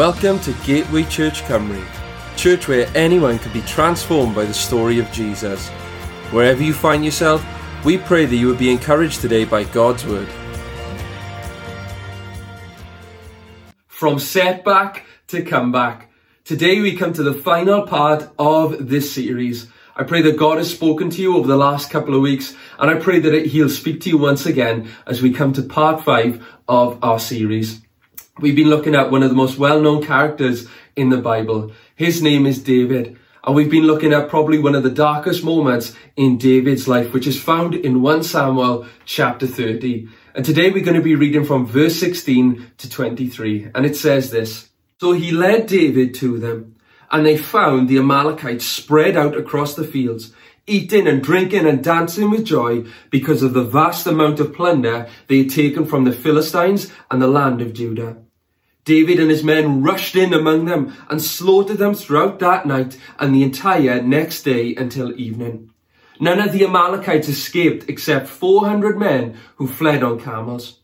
Welcome to Gateway Church Cymru, church where anyone can be transformed by the story of Jesus. Wherever you find yourself, we pray that you would be encouraged today by God's word. From setback to comeback. Today we come to the final part of this series. I pray that God has spoken to you over the last couple of weeks, and I pray that He'll speak to you once again as we come to part five of our series. We've been looking at one of the most well-known characters in the Bible. His name is David. And we've been looking at probably one of the darkest moments in David's life, which is found in 1 Samuel chapter 30. And today we're going to be reading from verse 16 to 23. And it says this, So he led David to them, and they found the Amalekites spread out across the fields, eating and drinking and dancing with joy because of the vast amount of plunder they had taken from the Philistines and the land of Judah. David and his men rushed in among them and slaughtered them throughout that night and the entire next day until evening. None of the Amalekites escaped except 400 men who fled on camels.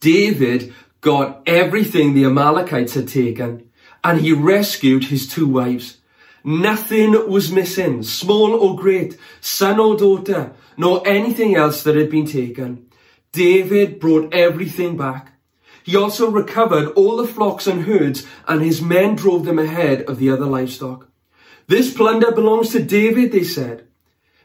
David got everything the Amalekites had taken and he rescued his two wives. Nothing was missing, small or great, son or daughter, nor anything else that had been taken. David brought everything back. He also recovered all the flocks and herds, and his men drove them ahead of the other livestock. This plunder belongs to David, they said.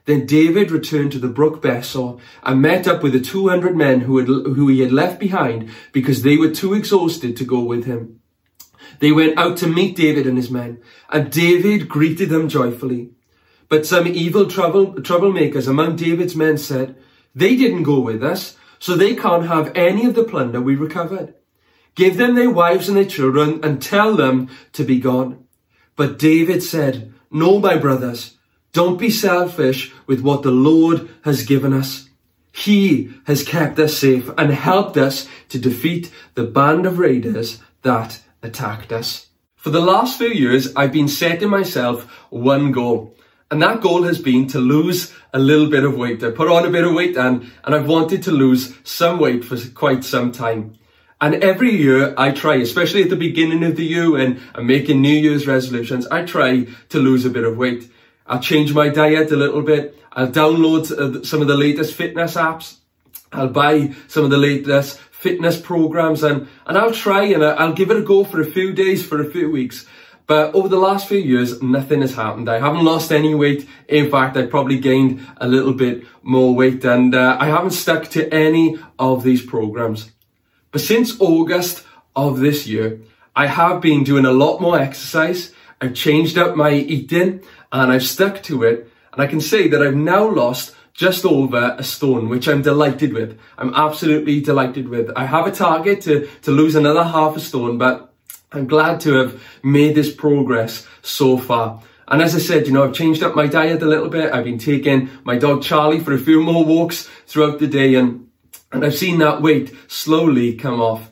Then David returned to the brook Besor and met up with the 200 men who, had, who he had left behind because they were too exhausted to go with him. They went out to meet David and his men, and David greeted them joyfully. But some evil trouble, troublemakers among David's men said, They didn't go with us, so they can't have any of the plunder we recovered. Give them their wives and their children and tell them to be gone. But David said, No, my brothers, don't be selfish with what the Lord has given us. He has kept us safe and helped us to defeat the band of raiders that attacked us. For the last few years, I've been setting myself one goal, and that goal has been to lose a little bit of weight. I put on a bit of weight and, and I've wanted to lose some weight for quite some time. And every year I try, especially at the beginning of the year when I'm making New Year's resolutions, I try to lose a bit of weight. I'll change my diet a little bit. I'll download uh, some of the latest fitness apps. I'll buy some of the latest fitness programs and, and I'll try and I'll give it a go for a few days, for a few weeks. But over the last few years, nothing has happened. I haven't lost any weight. In fact, I probably gained a little bit more weight and uh, I haven't stuck to any of these programs. But since August of this year, I have been doing a lot more exercise. I've changed up my eating and I've stuck to it. And I can say that I've now lost just over a stone, which I'm delighted with. I'm absolutely delighted with. I have a target to, to lose another half a stone, but I'm glad to have made this progress so far. And as I said, you know, I've changed up my diet a little bit. I've been taking my dog Charlie for a few more walks throughout the day and, and I've seen that weight slowly come off.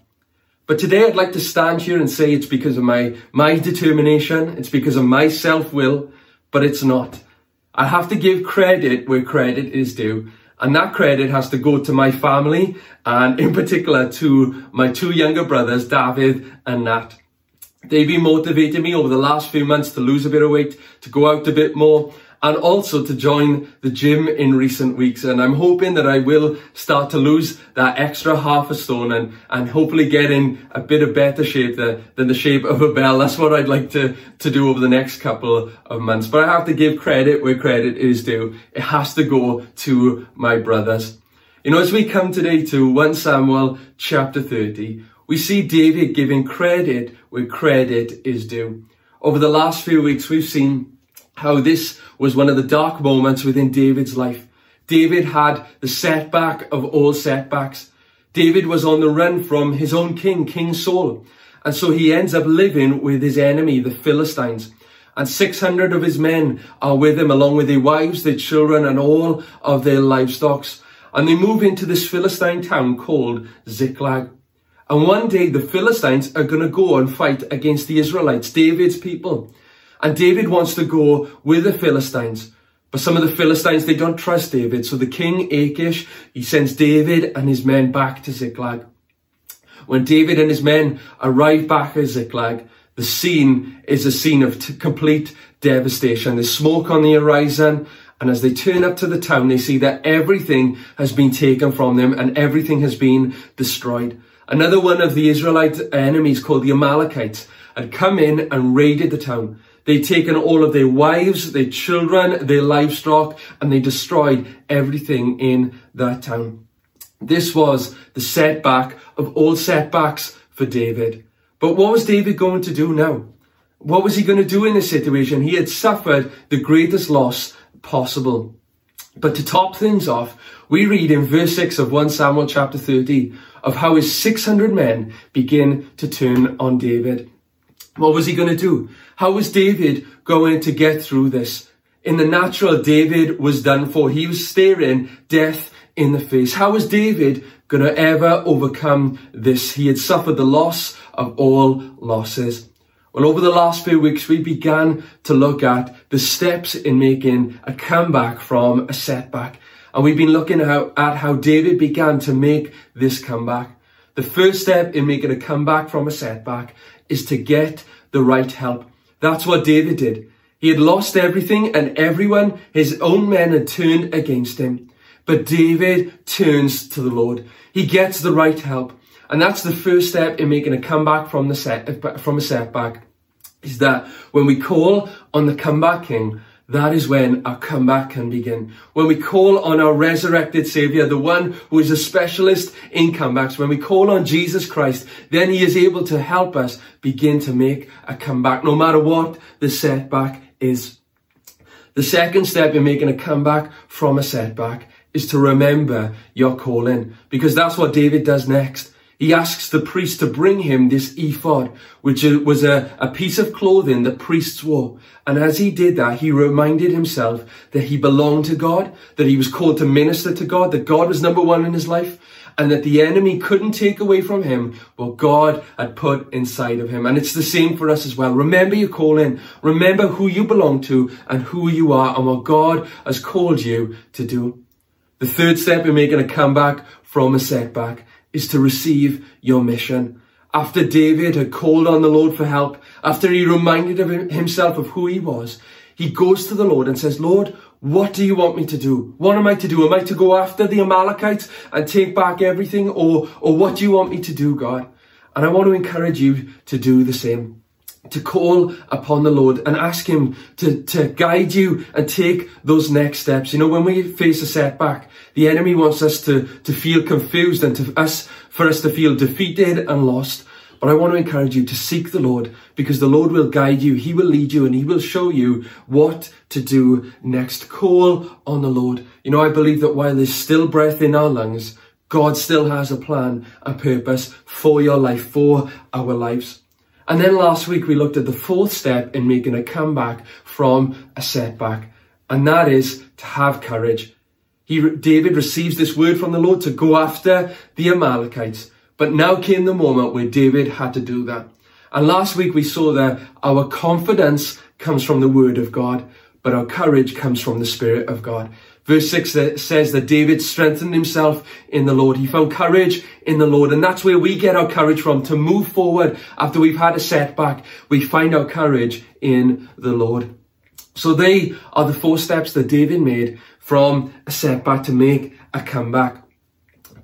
But today I'd like to stand here and say it's because of my, my determination. It's because of my self-will, but it's not. I have to give credit where credit is due. And that credit has to go to my family and in particular to my two younger brothers, David and Nat. They've been motivating me over the last few months to lose a bit of weight, to go out a bit more, and also to join the gym in recent weeks. And I'm hoping that I will start to lose that extra half a stone and, and hopefully get in a bit of better shape than, than the shape of a bell. That's what I'd like to, to do over the next couple of months. But I have to give credit where credit is due. It has to go to my brothers. You know, as we come today to 1 Samuel chapter 30, we see David giving credit where credit is due. Over the last few weeks, we've seen how this was one of the dark moments within David's life. David had the setback of all setbacks. David was on the run from his own king, King Saul. And so he ends up living with his enemy, the Philistines. And 600 of his men are with him along with their wives, their children and all of their livestock. And they move into this Philistine town called Ziklag. And one day the Philistines are going to go and fight against the Israelites, David's people. And David wants to go with the Philistines. But some of the Philistines, they don't trust David. So the king Achish, he sends David and his men back to Ziklag. when David and his men arrive back at Ziklag, the scene is a scene of t- complete devastation. There's smoke on the horizon. And as they turn up to the town, they see that everything has been taken from them and everything has been destroyed. Another one of the Israelite enemies called the Amalekites had come in and raided the town. They'd taken all of their wives, their children, their livestock, and they destroyed everything in that town. This was the setback of all setbacks for David. But what was David going to do now? What was he going to do in this situation? He had suffered the greatest loss possible. But to top things off, we read in verse 6 of 1 Samuel chapter 30 of how his 600 men begin to turn on David. What was he going to do? How was David going to get through this? In the natural, David was done for. He was staring death in the face. How was David going to ever overcome this? He had suffered the loss of all losses. Well, over the last few weeks, we began to look at the steps in making a comeback from a setback. And we've been looking at how David began to make this comeback. The first step in making a comeback from a setback is to get the right help. That's what David did. He had lost everything and everyone, his own men had turned against him. But David turns to the Lord. He gets the right help. And that's the first step in making a comeback from the set, from a setback. Is that when we call on the comeback king, that is when our comeback can begin. When we call on our resurrected Savior, the one who is a specialist in comebacks, when we call on Jesus Christ, then He is able to help us begin to make a comeback, no matter what the setback is. The second step in making a comeback from a setback is to remember your calling, because that's what David does next. He asks the priest to bring him this ephod, which was a, a piece of clothing that priests wore. And as he did that, he reminded himself that he belonged to God, that he was called to minister to God, that God was number one in his life, and that the enemy couldn't take away from him what God had put inside of him. And it's the same for us as well. Remember your calling. Remember who you belong to and who you are and what God has called you to do. The third step in making a comeback from a setback is to receive your mission. After David had called on the Lord for help, after he reminded of himself of who he was, he goes to the Lord and says, Lord, what do you want me to do? What am I to do? Am I to go after the Amalekites and take back everything? Or, or what do you want me to do, God? And I want to encourage you to do the same to call upon the Lord and ask Him to, to guide you and take those next steps. You know, when we face a setback, the enemy wants us to, to feel confused and to us, for us to feel defeated and lost. But I want to encourage you to seek the Lord because the Lord will guide you. He will lead you and He will show you what to do next. Call on the Lord. You know, I believe that while there's still breath in our lungs, God still has a plan, a purpose for your life, for our lives. And then last week we looked at the fourth step in making a comeback from a setback, and that is to have courage. He, David receives this word from the Lord to go after the Amalekites. But now came the moment where David had to do that. And last week we saw that our confidence comes from the word of God, but our courage comes from the spirit of God. Verse 6 says that David strengthened himself in the Lord. He found courage in the Lord. And that's where we get our courage from to move forward after we've had a setback. We find our courage in the Lord. So they are the four steps that David made from a setback to make a comeback.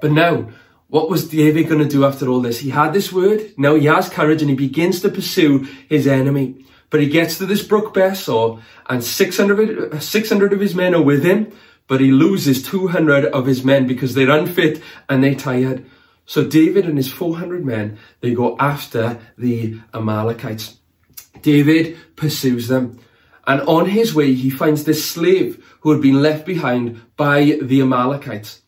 But now, what was David going to do after all this? He had this word. Now he has courage and he begins to pursue his enemy. But he gets to this brook Besor and 600, 600 of his men are with him but he loses 200 of his men because they're unfit and they're tired. So David and his 400 men, they go after the Amalekites. David pursues them. And on his way, he finds this slave who had been left behind by the Amalekites.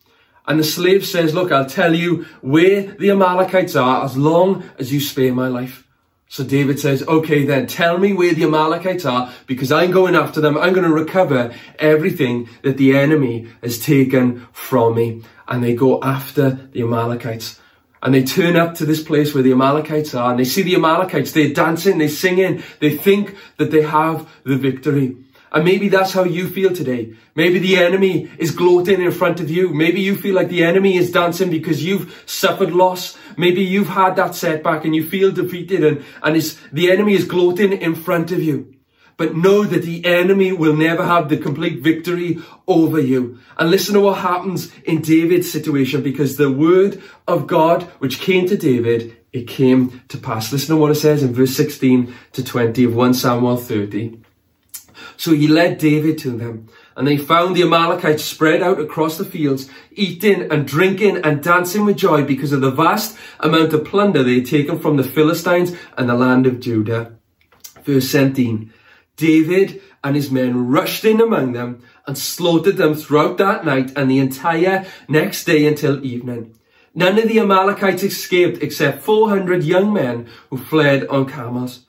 And the slave says, look, I'll tell you where the Amalekites are as long as you spare my life. So David says, okay then, tell me where the Amalekites are because I'm going after them. I'm going to recover everything that the enemy has taken from me. And they go after the Amalekites. And they turn up to this place where the Amalekites are and they see the Amalekites. They're dancing, they're singing. They think that they have the victory. And maybe that's how you feel today. Maybe the enemy is gloating in front of you. Maybe you feel like the enemy is dancing because you've suffered loss. Maybe you've had that setback and you feel defeated and, and it's, the enemy is gloating in front of you. But know that the enemy will never have the complete victory over you. And listen to what happens in David's situation because the word of God which came to David, it came to pass. Listen to what it says in verse 16 to 20 of 1 Samuel 30. So he led David to them, and they found the Amalekites spread out across the fields, eating and drinking and dancing with joy because of the vast amount of plunder they had taken from the Philistines and the land of Judah. Verse 17. David and his men rushed in among them and slaughtered them throughout that night and the entire next day until evening. None of the Amalekites escaped except 400 young men who fled on camels.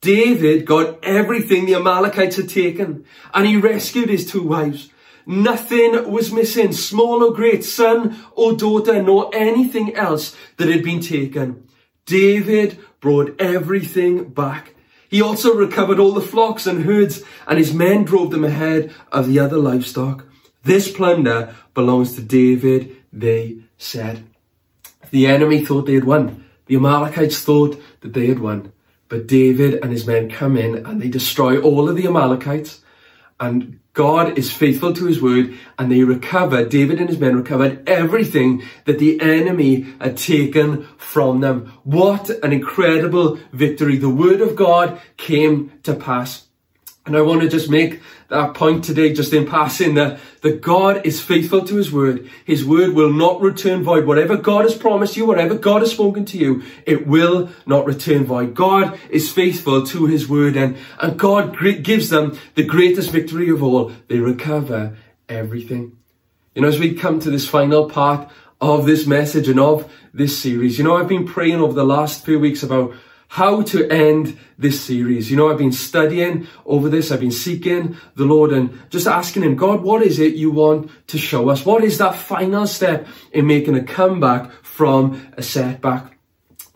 David got everything the Amalekites had taken and he rescued his two wives. Nothing was missing, small or great, son or daughter, nor anything else that had been taken. David brought everything back. He also recovered all the flocks and herds and his men drove them ahead of the other livestock. This plunder belongs to David, they said. The enemy thought they had won. The Amalekites thought that they had won. But David and his men come in and they destroy all of the Amalekites. And God is faithful to his word and they recover, David and his men recovered everything that the enemy had taken from them. What an incredible victory. The word of God came to pass. And I want to just make that point today, just in passing, that, that God is faithful to His word. His word will not return void. Whatever God has promised you, whatever God has spoken to you, it will not return void. God is faithful to His word and, and God gives them the greatest victory of all. They recover everything. You know, as we come to this final part of this message and of this series, you know, I've been praying over the last few weeks about how to end this series. You know, I've been studying over this. I've been seeking the Lord and just asking Him, God, what is it you want to show us? What is that final step in making a comeback from a setback?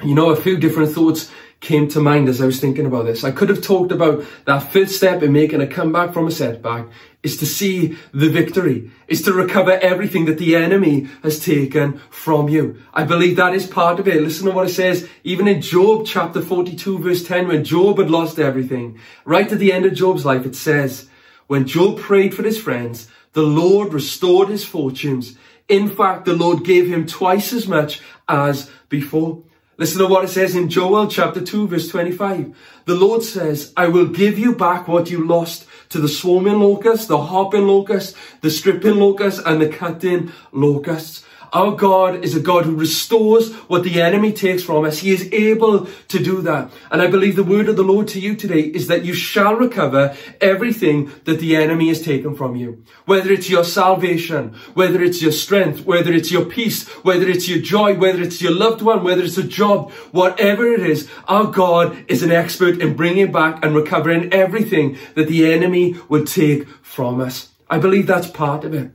You know, a few different thoughts came to mind as I was thinking about this. I could have talked about that fifth step in making a comeback from a setback is to see the victory, is to recover everything that the enemy has taken from you. I believe that is part of it. Listen to what it says, even in Job chapter 42 verse 10, when Job had lost everything. Right at the end of Job's life, it says, when Job prayed for his friends, the Lord restored his fortunes. In fact, the Lord gave him twice as much as before. Listen to what it says in Joel chapter 2 verse 25. The Lord says, I will give you back what you lost to the swarming locusts, the hopping locusts, the stripping locusts, and the cutting locusts. Our God is a God who restores what the enemy takes from us. He is able to do that. And I believe the word of the Lord to you today is that you shall recover everything that the enemy has taken from you. Whether it's your salvation, whether it's your strength, whether it's your peace, whether it's your joy, whether it's your loved one, whether it's a job, whatever it is, our God is an expert in bringing back and recovering everything that the enemy would take from us. I believe that's part of it.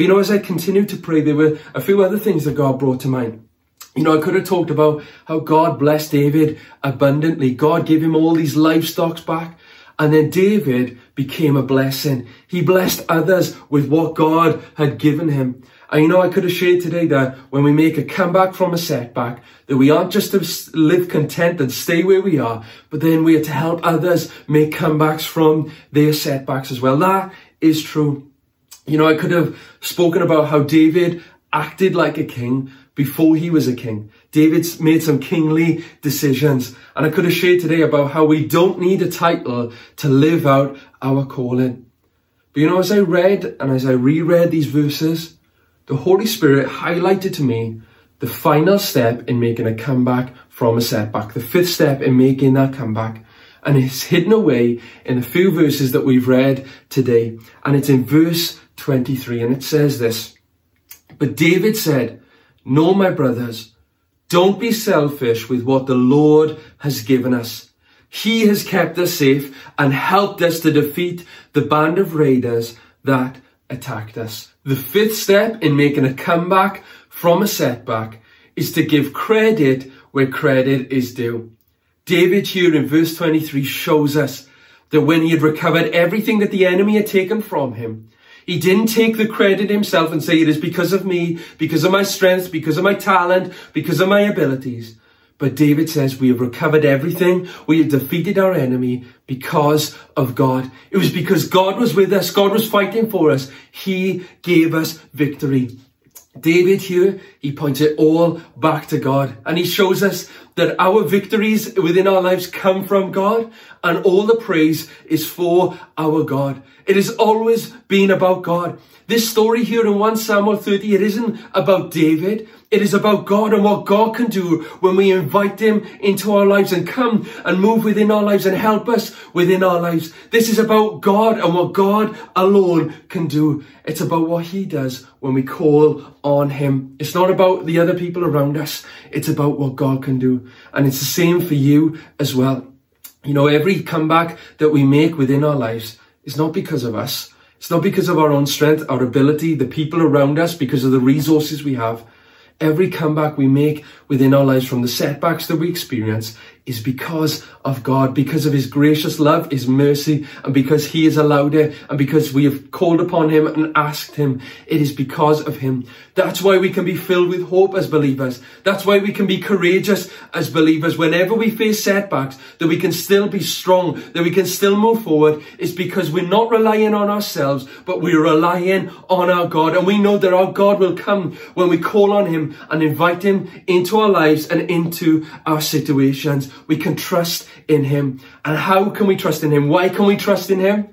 But you know, as I continued to pray, there were a few other things that God brought to mind. You know, I could have talked about how God blessed David abundantly. God gave him all these livestock back. And then David became a blessing. He blessed others with what God had given him. And you know, I could have shared today that when we make a comeback from a setback, that we aren't just to live content and stay where we are, but then we are to help others make comebacks from their setbacks as well. That is true. You know, I could have spoken about how David acted like a king before he was a king. David's made some kingly decisions. And I could have shared today about how we don't need a title to live out our calling. But you know, as I read and as I reread these verses, the Holy Spirit highlighted to me the final step in making a comeback from a setback, the fifth step in making that comeback. And it's hidden away in a few verses that we've read today. And it's in verse 23, and it says this But David said, No, my brothers, don't be selfish with what the Lord has given us. He has kept us safe and helped us to defeat the band of raiders that attacked us. The fifth step in making a comeback from a setback is to give credit where credit is due. David here in verse 23 shows us that when he had recovered everything that the enemy had taken from him, he didn't take the credit himself and say it is because of me, because of my strength, because of my talent, because of my abilities. But David says we have recovered everything. We have defeated our enemy because of God. It was because God was with us. God was fighting for us. He gave us victory. David here, he points it all back to God and he shows us that our victories within our lives come from God and all the praise is for our God. It has always been about God. This story here in 1 Samuel 30, it isn't about David. It is about God and what God can do when we invite Him into our lives and come and move within our lives and help us within our lives. This is about God and what God alone can do. It's about what He does when we call on Him. It's not about the other people around us. It's about what God can do. And it's the same for you as well. You know, every comeback that we make within our lives is not because of us. It's not because of our own strength, our ability, the people around us, because of the resources we have. Every comeback we make within our lives from the setbacks that we experience is because of God, because of His gracious love, His mercy, and because He has allowed it, and because we have called upon Him and asked Him. It is because of Him. That's why we can be filled with hope as believers. That's why we can be courageous as believers whenever we face setbacks, that we can still be strong, that we can still move forward. Is because we're not relying on ourselves, but we're relying on our God. And we know that our God will come when we call on Him and invite Him into our lives and into our situations. We can trust in Him. And how can we trust in Him? Why can we trust in Him?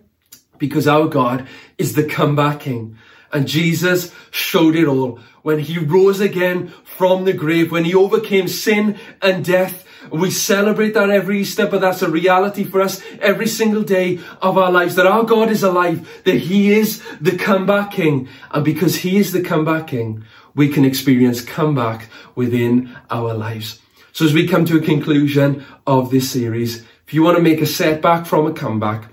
Because our God is the comeback King. And Jesus showed it all when he rose again from the grave, when he overcame sin and death. We celebrate that every Easter, but that's a reality for us every single day of our lives, that our God is alive, that he is the comeback king. And because he is the comeback king, we can experience comeback within our lives. So as we come to a conclusion of this series, if you want to make a setback from a comeback,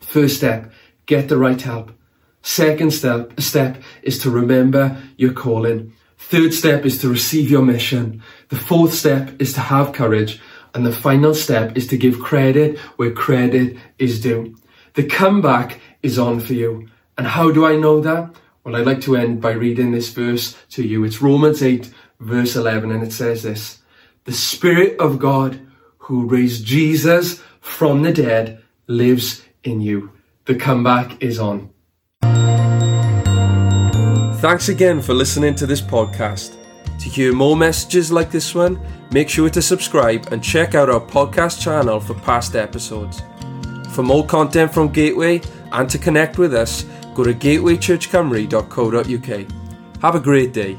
first step, get the right help. Second step, step is to remember your calling. Third step is to receive your mission. The fourth step is to have courage. And the final step is to give credit where credit is due. The comeback is on for you. And how do I know that? Well, I'd like to end by reading this verse to you. It's Romans 8, verse 11, and it says this The Spirit of God who raised Jesus from the dead lives in you. The comeback is on. Thanks again for listening to this podcast. To hear more messages like this one, make sure to subscribe and check out our podcast channel for past episodes. For more content from Gateway and to connect with us, go to gatewaychurchcymru.co.uk. Have a great day.